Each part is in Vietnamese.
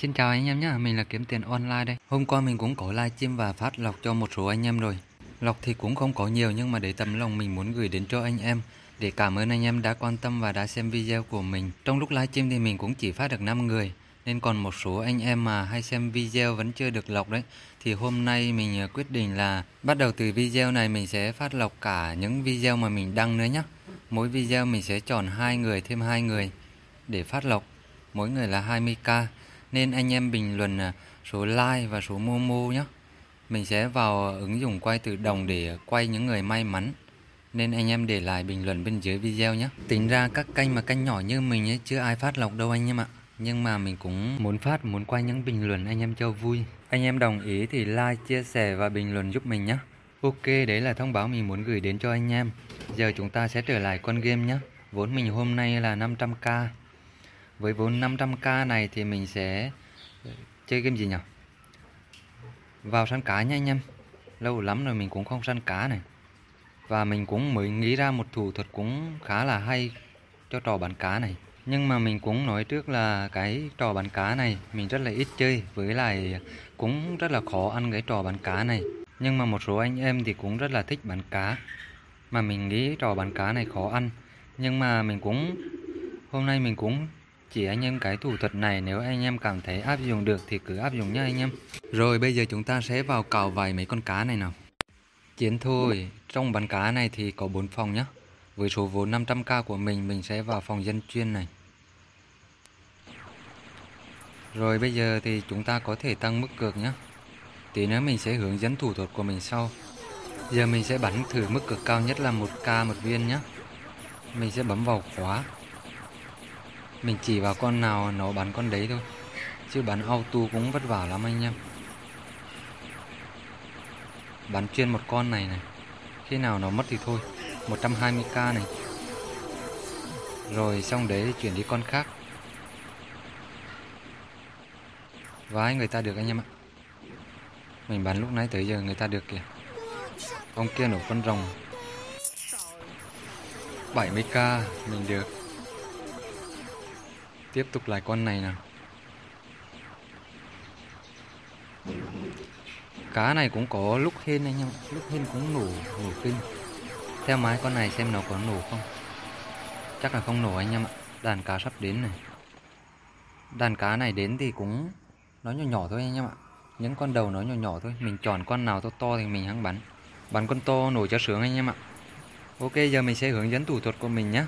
Xin chào anh em nhé, mình là kiếm tiền online đây. Hôm qua mình cũng có livestream và phát lọc cho một số anh em rồi. Lọc thì cũng không có nhiều nhưng mà để tấm lòng mình muốn gửi đến cho anh em để cảm ơn anh em đã quan tâm và đã xem video của mình. Trong lúc livestream thì mình cũng chỉ phát được 5 người nên còn một số anh em mà hay xem video vẫn chưa được lọc đấy thì hôm nay mình à, quyết định là bắt đầu từ video này mình sẽ phát lọc cả những video mà mình đăng nữa nhé. Mỗi video mình sẽ chọn hai người thêm hai người để phát lọc. Mỗi người là 20k nên anh em bình luận à, số like và số Momo nhé. Mình sẽ vào ứng dụng quay tự động để quay những người may mắn. Nên anh em để lại bình luận bên dưới video nhé. Tính ra các kênh mà kênh nhỏ như mình ấy chưa ai phát lọc đâu anh em ạ. Nhưng mà mình cũng muốn phát, muốn quay những bình luận anh em cho vui. Anh em đồng ý thì like, chia sẻ và bình luận giúp mình nhé. Ok, đấy là thông báo mình muốn gửi đến cho anh em. Giờ chúng ta sẽ trở lại con game nhé. Vốn mình hôm nay là 500k. Với vốn 500k này thì mình sẽ ờ, chơi game gì nhỉ? Vào săn cá nha anh em. Lâu lắm rồi mình cũng không săn cá này. Và mình cũng mới nghĩ ra một thủ thuật cũng khá là hay cho trò bắn cá này. Nhưng mà mình cũng nói trước là cái trò bắn cá này mình rất là ít chơi, với lại cũng rất là khó ăn cái trò bắn cá này. Nhưng mà một số anh em thì cũng rất là thích bắn cá. Mà mình nghĩ trò bắn cá này khó ăn. Nhưng mà mình cũng, hôm nay mình cũng chỉ anh em cái thủ thuật này nếu anh em cảm thấy áp dụng được thì cứ áp dụng nhé anh em. Rồi bây giờ chúng ta sẽ vào cào vài mấy con cá này nào. Chiến thôi, trong bắn cá này thì có 4 phòng nhá. Với số vốn 500k của mình, mình sẽ vào phòng dân chuyên này. Rồi bây giờ thì chúng ta có thể tăng mức cược nhé. Tí nữa mình sẽ hướng dẫn thủ thuật của mình sau. Giờ mình sẽ bắn thử mức cược cao nhất là 1k một viên nhé. Mình sẽ bấm vào khóa mình chỉ vào con nào nó bắn con đấy thôi. Chứ bắn auto cũng vất vả lắm anh em. Bắn chuyên một con này này. Khi nào nó mất thì thôi. 120k này. Rồi xong đấy, chuyển đi con khác. Vái người ta được anh em ạ? Mình bắn lúc nãy tới giờ người ta được kìa. Ông kia nổ con rồng. 70k mình được. Tiếp tục lại con này nào. Cá này cũng có lúc hên anh em Lúc hên cũng nổ nổ kinh. Theo mái con này xem nó có nổ không? Chắc là không nổ anh em ạ. Đàn cá sắp đến này. Đàn cá này đến thì cũng Nó nhỏ nhỏ thôi anh em ạ. Những con đầu nó nhỏ nhỏ thôi. Mình chọn con nào to to thì mình hắn bắn. Bắn con to nổi cho sướng anh em ạ. Ok, giờ mình sẽ hướng dẫn thủ thuật của mình nhé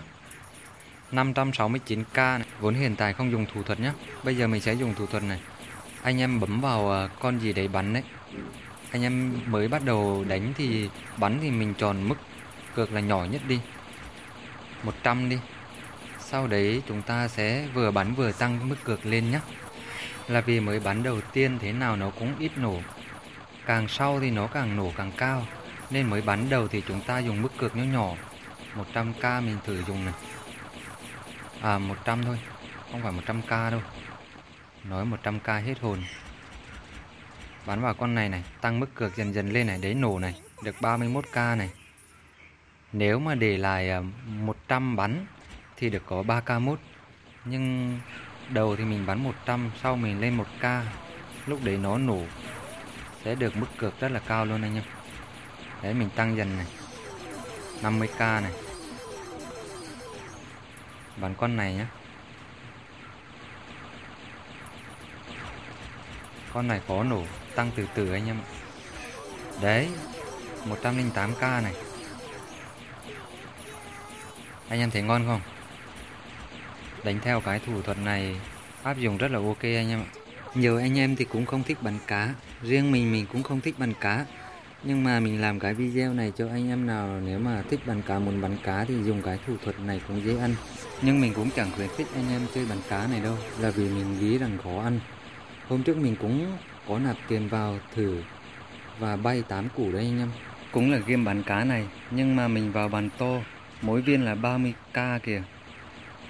569k này. Vốn hiện tại không dùng thủ thuật nhé Bây giờ mình sẽ dùng thủ thuật này. Anh em bấm vào ờ, con gì đấy bắn đấy. Anh em mới bắt đầu đánh thì bắn thì mình chọn mức cược là nhỏ nhất đi. 100 đi. Sau đấy chúng ta sẽ vừa bắn vừa tăng mức cược lên nhé Là vì mới bắn đầu tiên thế nào nó cũng ít nổ. Càng sau thì nó càng nổ càng cao. Nên mới bắn đầu thì chúng ta dùng mức cược nhỏ. nhỏ 100k mình thử dùng này. À 100 thôi, Không phải 100k đâu. Nói 100k hết hồn. Bán vào con này này, Tăng mức cược dần dần lên này, Đấy nổ này, Được 31k này. Nếu mà để lại à, 100 bắn Thì được có 3k mốt. Nhưng đầu thì mình bắn 100 Sau mình lên 1k Lúc đấy nó nổ, Sẽ được mức cược rất là cao luôn anh em. Đấy, mình tăng dần này 50k này bản con này nhé con này khó nổ, tăng từ từ anh em ạ. Đấy 108k này. Anh em thấy ngon không? Đánh theo cái thủ thuật này, áp dụng rất là ok anh em ạ. Nhiều anh em thì cũng không thích bắn cá. Riêng mình mình cũng không thích bắn cá nhưng mà mình làm cái video này cho anh em nào nếu mà thích bắn cá, muốn bắn cá thì dùng cái thủ thuật này cũng dễ ăn. Nhưng mình cũng chẳng khuyến khích anh em chơi bắn cá này đâu, là vì mình nghĩ rằng khó ăn. Hôm trước mình cũng có nạp tiền vào thử và bay 8 củ đấy anh em. Cũng là game bắn cá này, nhưng mà mình vào bàn to, mỗi viên là 30k kìa.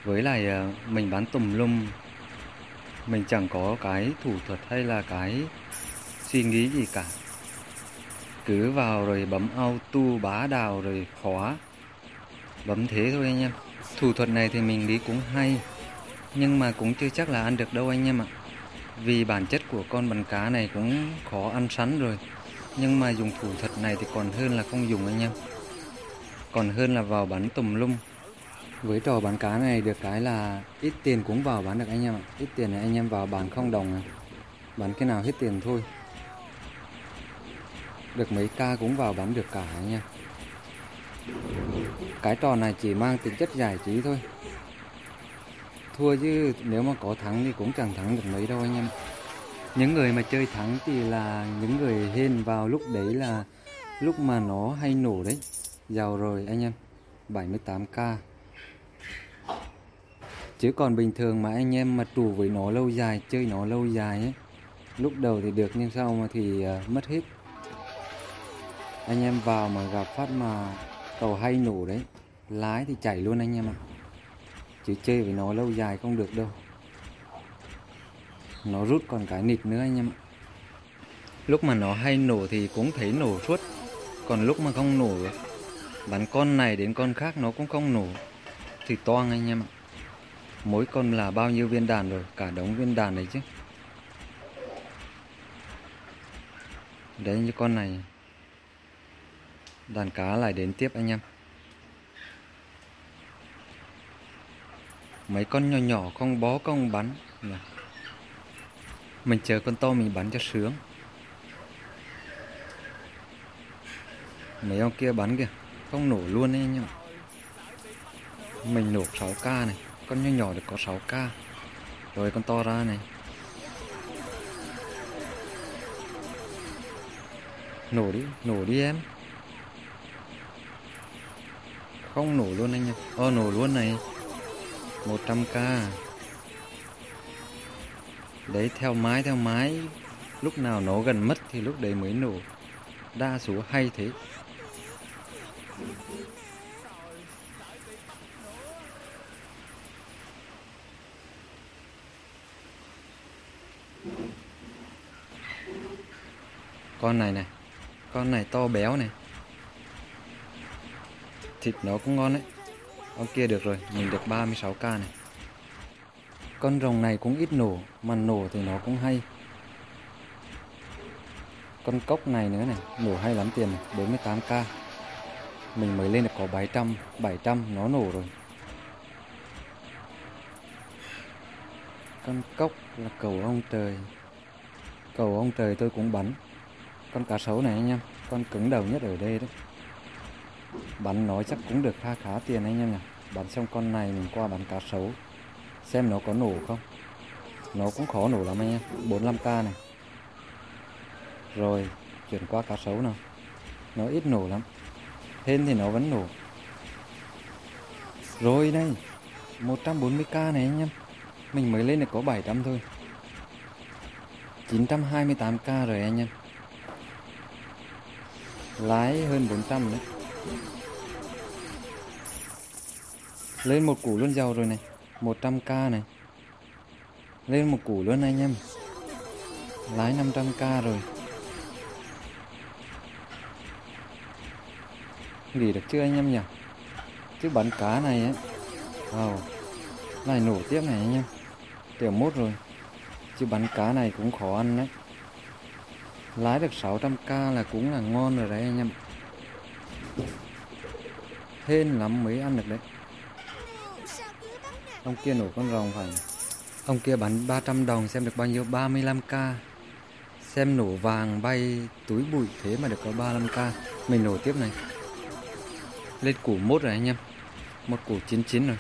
Với lại ờ, mình bán tùm lum, mình chẳng có cái thủ thuật hay là cái suy nghĩ gì cả cứ vào rồi bấm auto bá đào rồi khóa. Bấm thế thôi anh em. Thủ thuật này thì mình đi cũng hay, nhưng mà cũng chưa chắc là ăn được đâu anh em ạ. Vì bản chất của con bắn cá này cũng khó ăn sắn rồi, Nhưng mà dùng thủ thuật này thì còn hơn là không dùng anh em. Còn hơn là vào bắn tùm lum. Với trò bắn cá này được cái là ít tiền cũng vào bán được anh em ạ. Ít tiền này anh em vào bán không đồng à. Bán cái nào hết tiền thôi. Được mấy ca cũng vào bắn được cả anh em Cái trò này chỉ mang tính chất giải trí thôi. Thua chứ nếu mà có thắng thì cũng chẳng thắng được mấy đâu anh em. Những người mà chơi thắng thì là những người hên vào lúc đấy là lúc mà nó hay nổ đấy. Giàu rồi anh em. 78k chứ còn bình thường mà anh em mà trụ với nó lâu dài, chơi nó lâu dài ấy, lúc đầu thì được nhưng sau mà thì ờ, mất hết anh em vào mà gặp phát mà cầu hay nổ đấy, lái thì chảy luôn anh em ạ. Chứ chơi với nó lâu dài không được đâu. Nó rút còn cái nịt nữa anh em ạ. Lúc mà nó hay nổ thì cũng thấy nổ suốt, còn lúc mà không nổ, bắn con này đến con khác nó cũng không nổ, thì toang anh em ạ. Mỗi con là bao nhiêu viên đàn rồi, cả đống viên đàn này chứ. Đấy, như con này đàn cá lại đến tiếp anh em. Mấy con nhỏ nhỏ, con bó, con bắn. Dạ. Mình chờ con to mình bắn cho sướng. Mấy ông kia bắn kìa, không nổ luôn đấy em mình nổ 6k này, con nhỏ nhỏ được có 6k rồi con to ra này. Nổ đi nổ đi em không, nổ luôn anh nhá ô ờ, nổ luôn này. 100k đấy, theo mái theo mái. Lúc nào nó gần mất thì lúc đấy mới nổ. Đa số hay thế. Con này này. Con này to béo này thịt nó cũng ngon đấy. Ông kia được rồi, mình được 36k này. Con rồng này cũng ít nổ Mà nổ thì nó cũng hay. Con cốc này nữa này Nổ hay lắm tiền này, 48k Mình mới lên được có 700 700 nó nổ rồi. Con cốc là cầu ông trời. Cầu ông trời tôi cũng bắn. Con cá sấu này anh em Con cứng đầu nhất ở đây đấy. Bắn nó chắc cũng được khá khá tiền anh em nhỉ? Bắn xong con này mình qua bắn cá sấu. Xem nó có nổ không? Nó cũng khó nổ lắm anh em 45k này. Rồi, chuyển qua cá sấu nào. Nó ít nổ lắm. Hên thì nó vẫn nổ. Rồi đây 140k này anh em. Mình mới lên được có 700 thôi. 928k rồi anh em. Lái hơn 400 đấy. Lên một củ luôn giàu rồi này 100k này. Lên một củ luôn anh em. Lái 500k rồi. Nghỉ được chưa anh em nhỉ? Chứ bắn cá này á. Wow, Này nổ tiếp này anh em. Tiểu mốt rồi. Chứ bắn cá này cũng khó ăn đấy. Lái được 600k là cũng là ngon rồi đấy anh em Hên lắm mới ăn được đấy. Ông kia nổ con rồng phải. Ông kia bắn 300 đồng, xem được bao nhiêu? 35k Xem nổ vàng bay túi bụi thế mà được có 35k Mình nổ tiếp này. Lên củ mốt rồi anh em. Một củ 99 rồi.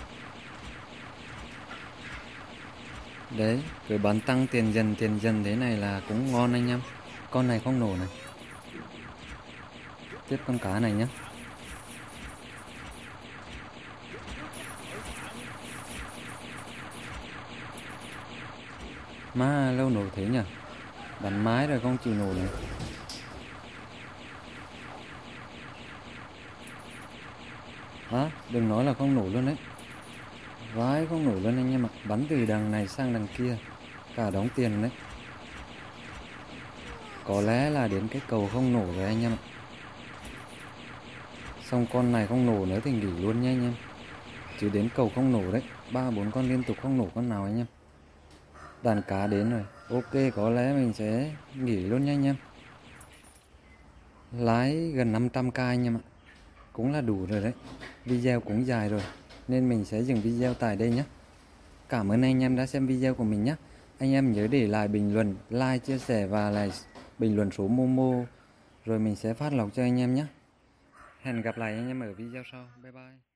Đấy Cứ bắn tăng tiền dần tiền dần thế này là cũng ngon anh em. Con này không nổ này. Tiếp con cá này nhé Má lâu nổ thế nhỉ Bắn mái rồi không chịu nổ này. Hả? Đừng nói là không nổ luôn đấy. Vãi không nổ luôn anh em ạ Bắn từ đằng này sang đằng kia. Cả đóng tiền đấy. Có lẽ là đến cái cầu không nổ rồi anh em ạ. Xong con này không nổ nữa thì nghỉ luôn nha anh em. Chứ đến cầu không nổ đấy, ba bốn con liên tục không nổ con nào anh em đàn cá đến rồi Ok, có lẽ mình sẽ nghỉ luôn nha anh em. Lái gần 500k anh em ạ. Cũng là đủ rồi đấy. Video cũng dài rồi. Nên mình sẽ dừng video tại đây nhé. Cảm ơn anh em đã xem video của mình nhé. Anh em nhớ để lại bình luận, like, chia sẻ và lại bình luận số Momo. Rồi mình sẽ phát lọc cho anh em nhé. Hẹn gặp lại anh em ở video sau. Bye bye.